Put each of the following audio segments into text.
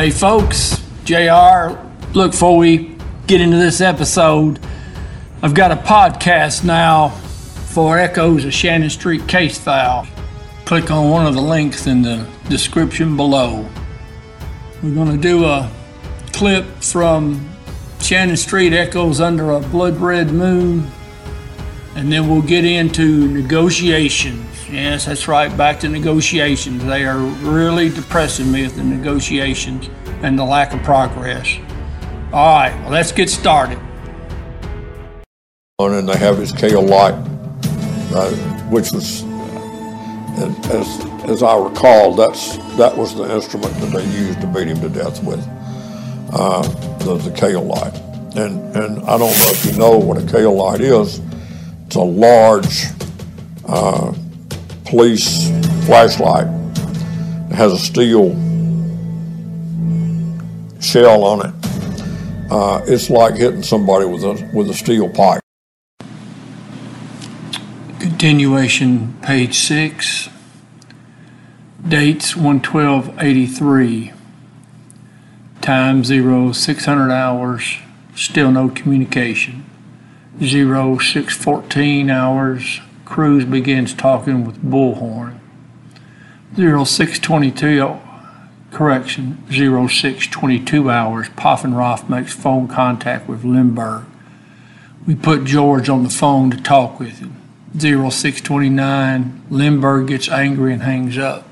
Hey, folks, JR. Look, before we get into this episode, I've got a podcast now for Echoes of Shannon Street case file. Click on one of the links in the description below. We're going to do a clip from Shannon Street Echoes Under a Blood Red Moon, and then we'll get into negotiations. Yes, that's right, back to negotiations. They are really depressing me with the negotiations and the lack of progress. All right, well, let's get started. and they have his KO light, uh, which was, as, as I recall, that's that was the instrument that they used to beat him to death with, uh, the, the KO light. And and I don't know if you know what a KO light is. It's a large uh, police flashlight. It has a steel shell on it. Uh, it's like hitting somebody with a with a steel pipe. Continuation, page six. Dates 11283. Time zero, 600 hours. Still no communication. Zero, 614 hours. Cruz begins talking with Bullhorn. Zero, 622, correction, 622 hours. Poffenroth makes phone contact with Lindbergh. We put George on the phone to talk with him. 0629, Lindbergh gets angry and hangs up.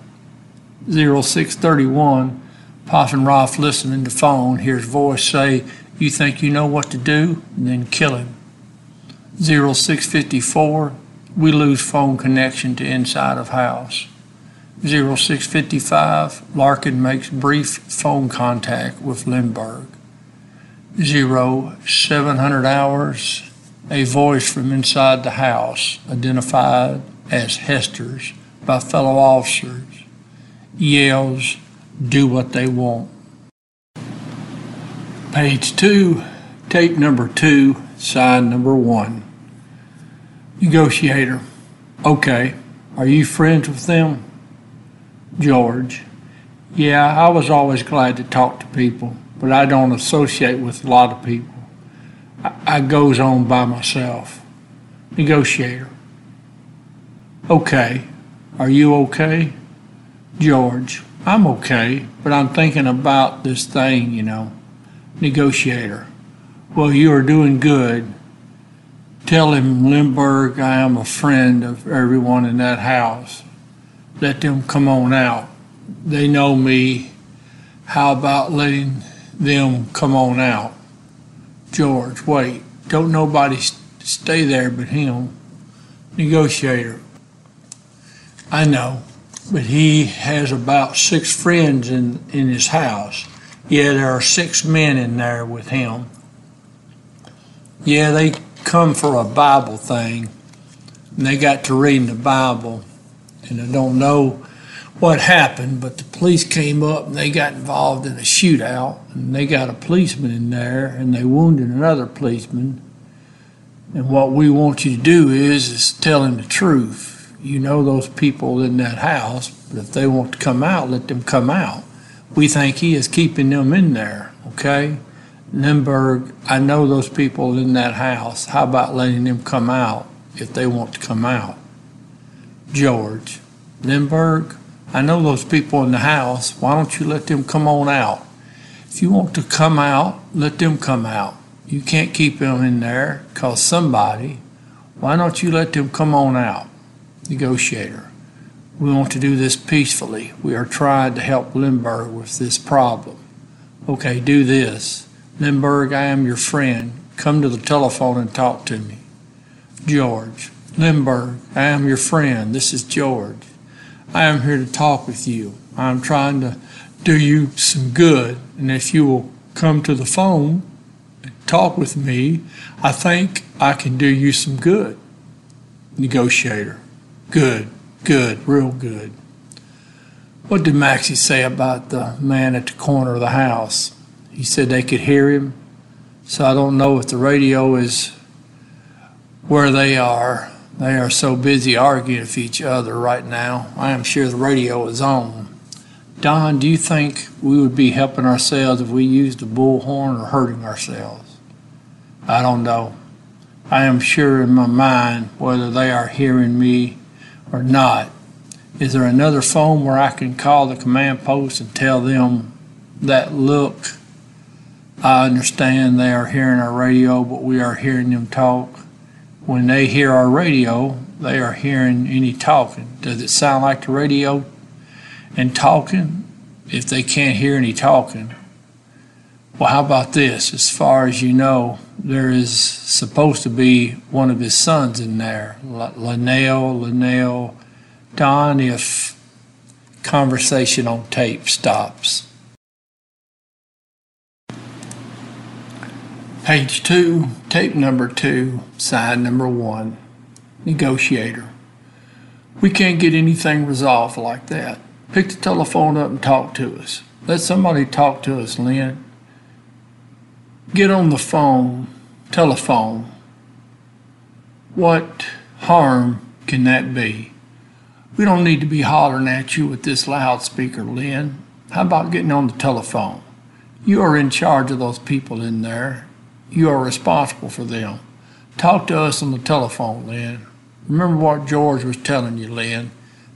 0631, Poffenroth listening to phone, hears voice say, You think you know what to do? And then kill him. 0654, we lose phone connection to inside of house. 0655, Larkin makes brief phone contact with Lindbergh. 0700 hours, a voice from inside the house, identified as Hester's by fellow officers, yells, Do what they want. Page two, tape number two, side number one. Negotiator. Okay, are you friends with them? George. Yeah, I was always glad to talk to people, but I don't associate with a lot of people. I, I goes on by myself. Negotiator. Okay, are you okay? George. I'm okay, but I'm thinking about this thing, you know. Negotiator. Well, you are doing good. Tell him, Lindbergh, I am a friend of everyone in that house. Let them come on out. They know me. How about letting them come on out? George, wait. Don't nobody st- stay there but him. Negotiator. I know, but he has about six friends in, in his house. Yeah, there are six men in there with him. Yeah, they come for a Bible thing, and they got to reading the Bible, and I don't know what happened, but the police came up and they got involved in a shootout, and they got a policeman in there, and they wounded another policeman. And what we want you to do is is tell him the truth. You know those people in that house, but if they want to come out, let them come out. We think he is keeping them in there, okay? Lindbergh, I know those people in that house. How about letting them come out if they want to come out? George, Lindbergh, I know those people in the house. Why don't you let them come on out? If you want to come out, let them come out. You can't keep them in there because somebody. Why don't you let them come on out? Negotiator. We want to do this peacefully. We are trying to help Lindbergh with this problem. Okay, do this. Lindbergh, I am your friend. Come to the telephone and talk to me. George. Lindbergh, I am your friend. This is George. I am here to talk with you. I am trying to do you some good. And if you will come to the phone and talk with me, I think I can do you some good. Negotiator. Good, good, real good. What did Maxie say about the man at the corner of the house? He said they could hear him. So I don't know if the radio is where they are. They are so busy arguing with each other right now. I am sure the radio is on. Don, do you think we would be helping ourselves if we used the bullhorn or hurting ourselves? I don't know. I am sure in my mind whether they are hearing me or not. Is there another phone where I can call the command post and tell them that, look, I understand they are hearing our radio, but we are hearing them talk? When they hear our radio, they are hearing any talking. Does it sound like the radio and talking if they can't hear any talking? Well, how about this? As far as you know, there is supposed to be one of his sons in there, Linnell, Linnell, Don, if conversation on tape stops. Page two, tape number two, side number one, negotiator. We can't get anything resolved like that. Pick the telephone up and talk to us. Let somebody talk to us, Lynn. Get on the phone, telephone. What harm can that be? We don't need to be hollering at you with this loudspeaker, Lynn. How about getting on the telephone? You are in charge of those people in there. You are responsible for them. Talk to us on the telephone, Lynn. Remember what George was telling you, Lynn.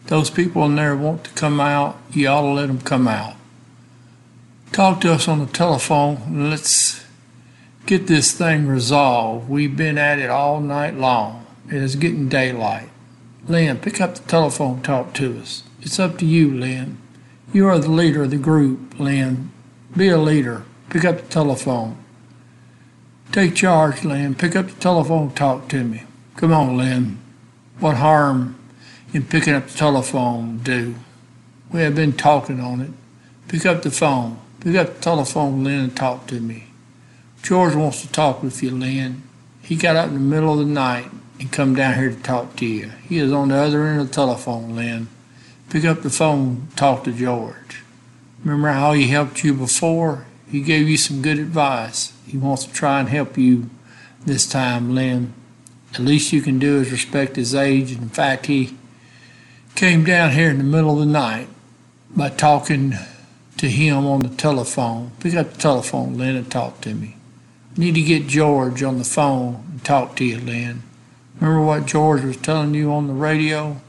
Those people in there want to come out. You ought to let them come out. Talk to us on the telephone let's get this thing resolved. We've been at it all night long. It is getting daylight. Lynn, pick up the telephone, talk to us. It's up to you, Lynn. You are the leader of the group, Lynn. Be a leader. Pick up the telephone. Take charge, Lynn. Pick up the telephone, talk to me. Come on, Lynn. What harm in picking up the telephone do? We have been talking on it. Pick up the phone. Pick up the telephone, Lynn, and talk to me. George wants to talk with you, Lynn. He got up in the middle of the night and come down here to talk to you. He is on the other end of the telephone, Lynn. Pick up the phone, talk to George. Remember how he helped you before? He gave you some good advice. He wants to try and help you this time, Lynn. At least you can do is respect his age. In fact, he came down here in the middle of the night by talking to him on the telephone. Pick up the telephone, Lynn, and talk to me. I need to get George on the phone and talk to you, Lynn. Remember what George was telling you on the radio?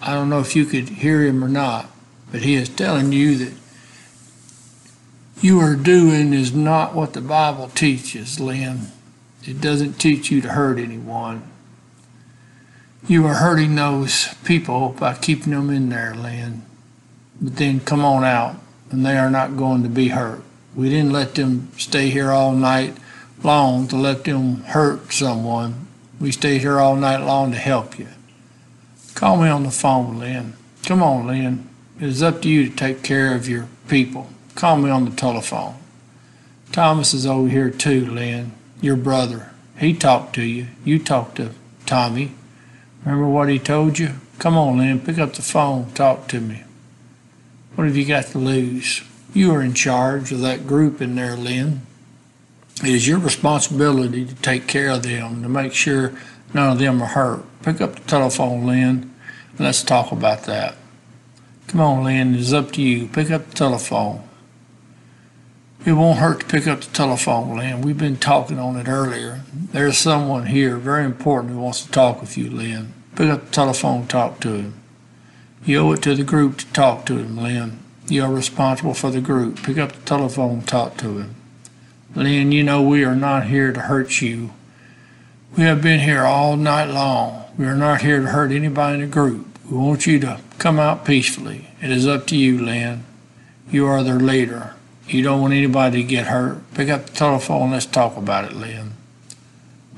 I don't know if you could hear him or not, but he is telling you that you are doing is not what the Bible teaches, Lynn. It doesn't teach you to hurt anyone. You are hurting those people by keeping them in there, Lynn. But then come on out, and they are not going to be hurt. We didn't let them stay here all night long to let them hurt someone. We stayed here all night long to help you. Call me on the phone, Lynn. Come on, Lynn. It is up to you to take care of your people. Call me on the telephone. Thomas is over here too, Lynn, your brother. He talked to you. You talked to Tommy. Remember what he told you? Come on, Lynn, pick up the phone, talk to me. What have you got to lose? You are in charge of that group in there, Lynn. It is your responsibility to take care of them, to make sure none of them are hurt. Pick up the telephone, Lynn, and let's talk about that. Come on, Lynn, it's up to you. Pick up the telephone. It won't hurt to pick up the telephone, Lynn. We've been talking on it earlier. There's someone here, very important, who wants to talk with you, Lynn. Pick up the telephone, talk to him. You owe it to the group to talk to him, Lynn. You are responsible for the group. Pick up the telephone, talk to him. Lynn, you know we are not here to hurt you. We have been here all night long. We are not here to hurt anybody in the group. We want you to come out peacefully. It is up to you, Lynn. You are their leader. You don't want anybody to get hurt. Pick up the telephone. Let's talk about it, Lynn.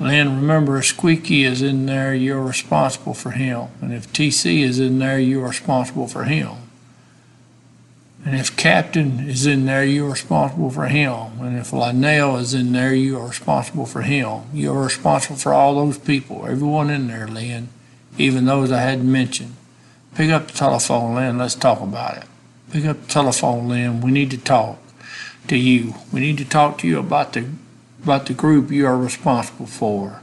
Lynn, remember, if Squeaky is in there, you're responsible for him. And if TC is in there, you're responsible for him. And if Captain is in there, you're responsible for him. And if Linnell is in there, you are responsible for him. You're responsible for all those people, everyone in there, Lynn, even those I hadn't mentioned. Pick up the telephone, Lynn. Let's talk about it. Pick up the telephone, Lynn. We need to talk to you. We need to talk to you about the about the group you are responsible for.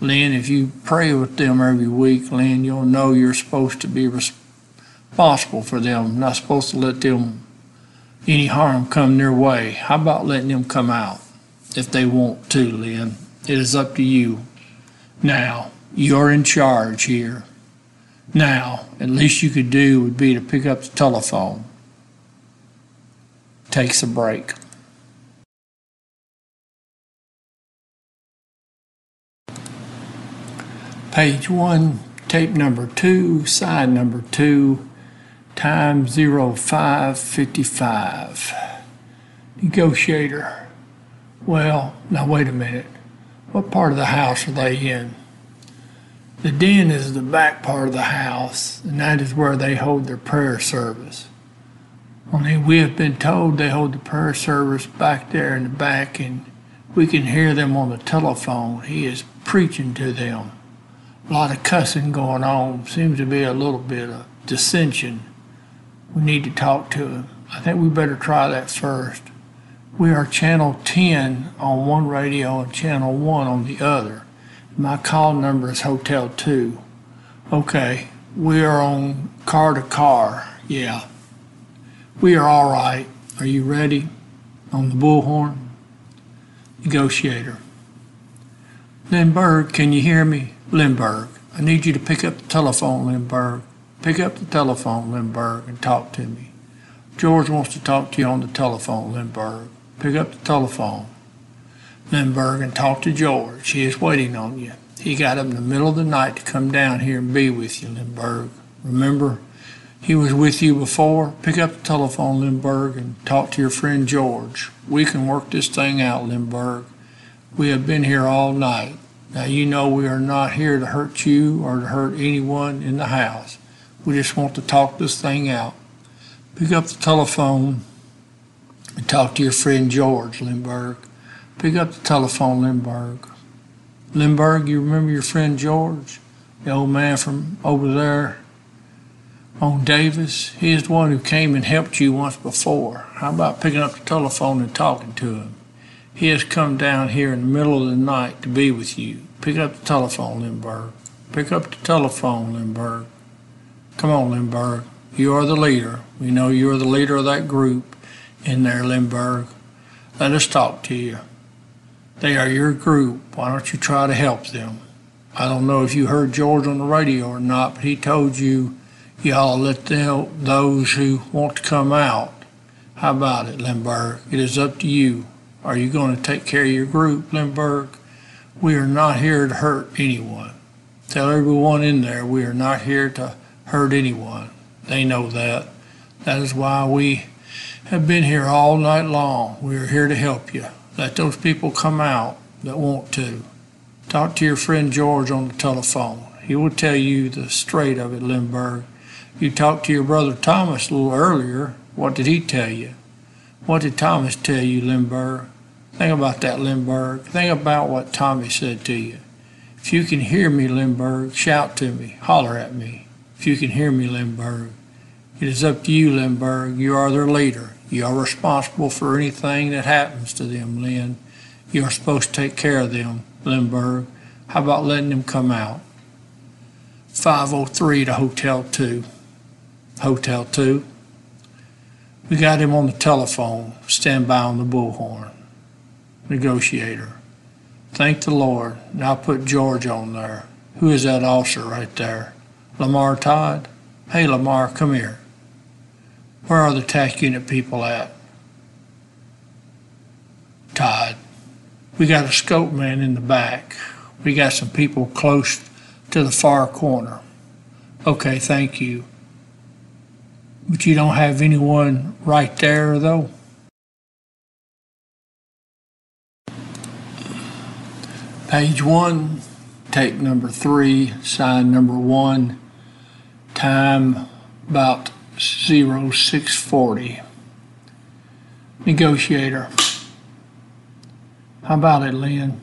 Lynn, if you pray with them every week, Lynn, you'll know you're supposed to be responsible for them. Not supposed to let them any harm come their way. How about letting them come out if they want to, Lynn? It is up to you. Now, you're in charge here. Now, at least you could do would be to pick up the telephone. Takes a break. Page one, tape number two, side number two, time zero five fifty-five. Negotiator. Well, now wait a minute. What part of the house are they in? The den is the back part of the house, and that is where they hold their prayer service. Only we have been told they hold the prayer service back there in the back, and we can hear them on the telephone. He is preaching to them. A lot of cussing going on. Seems to be a little bit of dissension. We need to talk to him. I think we better try that first. We are channel 10 on one radio and channel 1 on the other. My call number is Hotel 2. Okay, we are on car to car. Yeah. We are all right. Are you ready? On the bullhorn? Negotiator. Lindbergh, can you hear me? Lindbergh, I need you to pick up the telephone, Lindbergh. Pick up the telephone, Lindbergh, and talk to me. George wants to talk to you on the telephone, Lindbergh. Pick up the telephone. Lindbergh and talk to George. He is waiting on you. He got up in the middle of the night to come down here and be with you, Lindbergh. Remember, he was with you before. Pick up the telephone, Lindbergh, and talk to your friend George. We can work this thing out, Lindbergh. We have been here all night. Now, you know we are not here to hurt you or to hurt anyone in the house. We just want to talk this thing out. Pick up the telephone and talk to your friend George, Lindbergh. Pick up the telephone, Lindbergh. Lindbergh, you remember your friend George? The old man from over there on Davis? He is the one who came and helped you once before. How about picking up the telephone and talking to him? He has come down here in the middle of the night to be with you. Pick up the telephone, Lindbergh. Pick up the telephone, Lindbergh. Come on, Lindbergh. You are the leader. We know you are the leader of that group in there, Lindbergh. Let us talk to you. They are your group. Why don't you try to help them? I don't know if you heard George on the radio or not, but he told you ought let them, those who want to come out. How about it, Lindbergh? It is up to you. Are you going to take care of your group, Lindbergh? We are not here to hurt anyone. Tell everyone in there we are not here to hurt anyone. They know that. That is why we have been here all night long. We are here to help you. Let those people come out that want to. Talk to your friend George on the telephone. He will tell you the straight of it, Lindbergh. You talked to your brother Thomas a little earlier. What did he tell you? What did Thomas tell you, Lindbergh? Think about that, Lindbergh. Think about what Tommy said to you. If you can hear me, Lindbergh, shout to me, holler at me. If you can hear me, Lindbergh, it is up to you, Lindbergh. You are their leader. You are responsible for anything that happens to them, Lynn. You are supposed to take care of them, Lindbergh. How about letting them come out? 503 to Hotel 2. Hotel 2. We got him on the telephone. Stand by on the bullhorn. Negotiator. Thank the Lord. Now put George on there. Who is that officer right there? Lamar Todd? Hey, Lamar, come here. Where are the TAC unit people at? Todd. We got a scope man in the back. We got some people close to the far corner. Okay, thank you. But you don't have anyone right there, though? Page one, tape number three, sign number one, time about 0640. Negotiator. How about it, Lynn?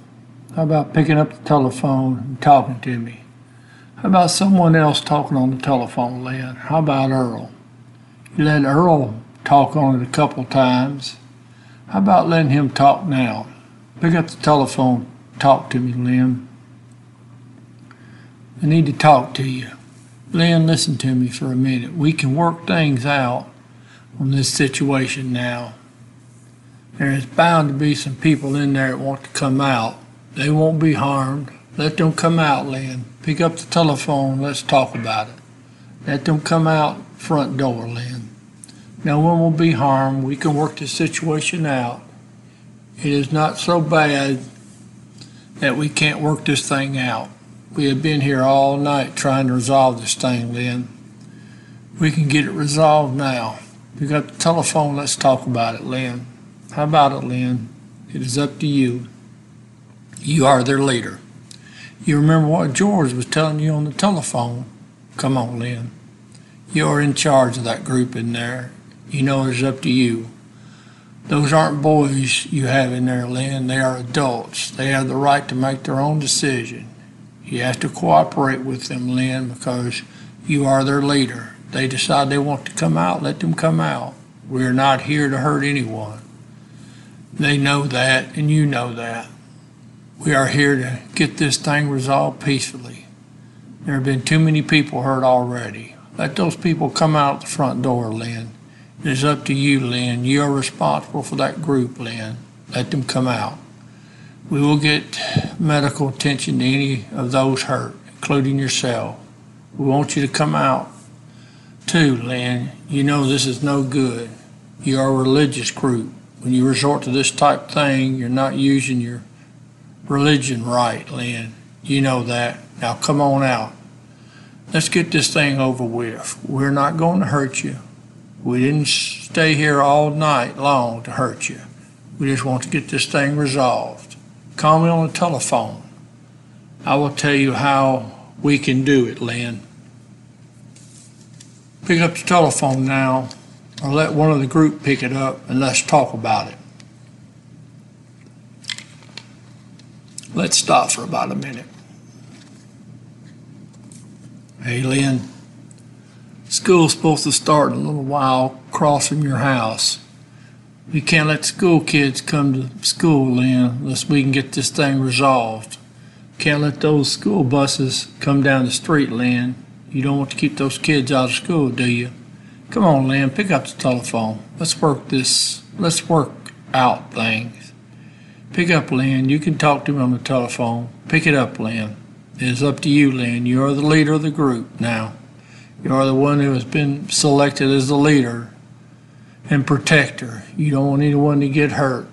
How about picking up the telephone and talking to me? How about someone else talking on the telephone, Lynn? How about Earl? Let Earl talk on it a couple times. How about letting him talk now? Pick up the telephone, talk to me, Lynn. I need to talk to you. Lynn, listen to me for a minute. We can work things out on this situation now. There is bound to be some people in there that want to come out. They won't be harmed. Let them come out, Lynn. Pick up the telephone. Let's talk about it. Let them come out front door, Lynn. No one will be harmed. We can work the situation out. It is not so bad that we can't work this thing out. We have been here all night trying to resolve this thing, Lynn. We can get it resolved now. Pick got the telephone. Let's talk about it, Lynn. How about it, Lynn? It is up to you. You are their leader. You remember what George was telling you on the telephone. Come on, Lynn. You're in charge of that group in there. You know it's up to you. Those aren't boys you have in there, Lynn. They are adults. They have the right to make their own decision. You have to cooperate with them, Lynn, because you are their leader. They decide they want to come out, let them come out. We're not here to hurt anyone. They know that, and you know that. We are here to get this thing resolved peacefully. There have been too many people hurt already. Let those people come out the front door, Lynn. It is up to you, Lynn. You are responsible for that group, Lynn. Let them come out. We will get medical attention to any of those hurt, including yourself. We want you to come out too, Lynn. You know this is no good. You are a religious group. When you resort to this type thing, you're not using your religion right, Lynn. You know that. Now come on out. Let's get this thing over with. We're not going to hurt you. We didn't stay here all night long to hurt you. We just want to get this thing resolved. Call me on the telephone. I will tell you how we can do it, Lynn. Pick up the telephone now, or let one of the group pick it up and let's talk about it. Let's stop for about a minute. Hey, Lynn. School's supposed to start in a little while across from your house. We can't let school kids come to school, Lynn, unless we can get this thing resolved. Can't let those school buses come down the street, Lynn. You don't want to keep those kids out of school, do you? Come on, Lynn, pick up the telephone. Let's work this, let's work out things. Pick up, Lynn. You can talk to me on the telephone. Pick it up, Lynn. It is up to you, Lynn. You are the leader of the group now. You are the one who has been selected as the leader and protector. You don't want anyone to get hurt.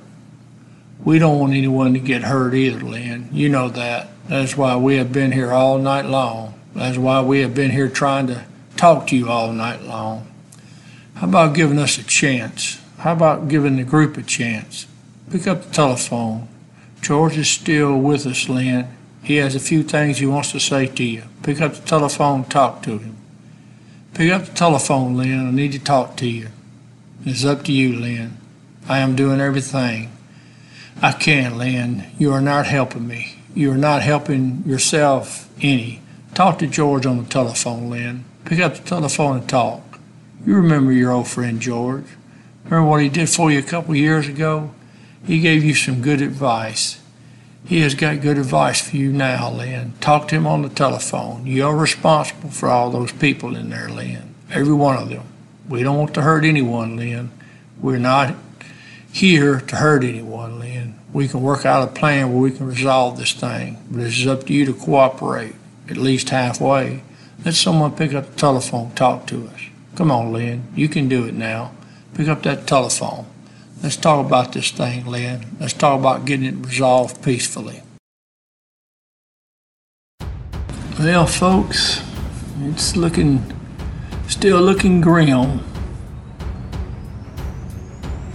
We don't want anyone to get hurt either, Lynn. You know that. That's why we have been here all night long. That's why we have been here trying to talk to you all night long. How about giving us a chance? How about giving the group a chance? Pick up the telephone. George is still with us, Lynn. He has a few things he wants to say to you. Pick up the telephone, talk to him. Pick up the telephone, Lynn. I need to talk to you. It's up to you, Lynn. I am doing everything I can, Lynn. You are not helping me. You are not helping yourself any. Talk to George on the telephone, Lynn. Pick up the telephone and talk. You remember your old friend George. Remember what he did for you a couple years ago? He gave you some good advice. He has got good advice for you now, Lynn. Talk to him on the telephone. You're responsible for all those people in there, Lynn. Every one of them. We don't want to hurt anyone, Lynn. We're not here to hurt anyone, Lynn. We can work out a plan where we can resolve this thing, but it's up to you to cooperate, at least halfway. Let someone pick up the telephone, talk to us. Come on, Lynn. You can do it now. Pick up that telephone. Let's talk about this thing, Lynn. Let's talk about getting it resolved peacefully. Well, folks, it's looking, still looking grim.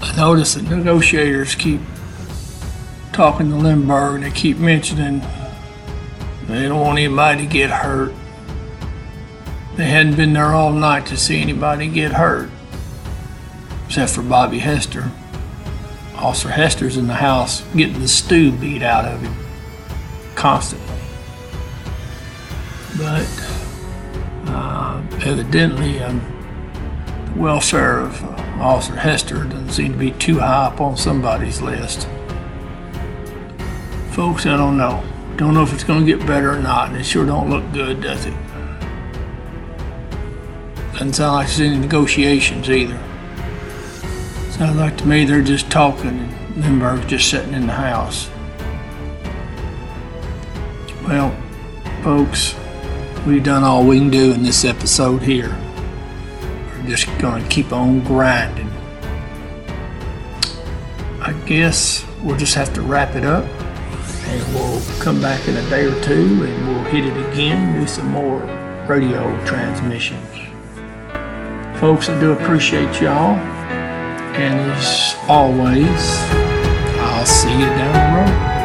I notice the negotiators keep talking to Lindbergh. and They keep mentioning they don't want anybody to get hurt. They hadn't been there all night to see anybody get hurt, except for Bobby Hester. Officer Hester's in the house getting the stew beat out of him constantly. But uh, evidently, um, the welfare of uh, Officer Hester doesn't seem to be too high up on somebody's list. Folks, I don't know. Don't know if it's going to get better or not, and it sure don't look good, does it? Doesn't sound like there's any negotiations either. Sounds like to me they're just talking and Lindbergh's just sitting in the house. Well, folks, we've done all we can do in this episode here. We're just gonna keep on grinding. I guess we'll just have to wrap it up and we'll come back in a day or two and we'll hit it again, do some more radio transmissions. Folks, I do appreciate y'all. And as always, I'll see you down the road.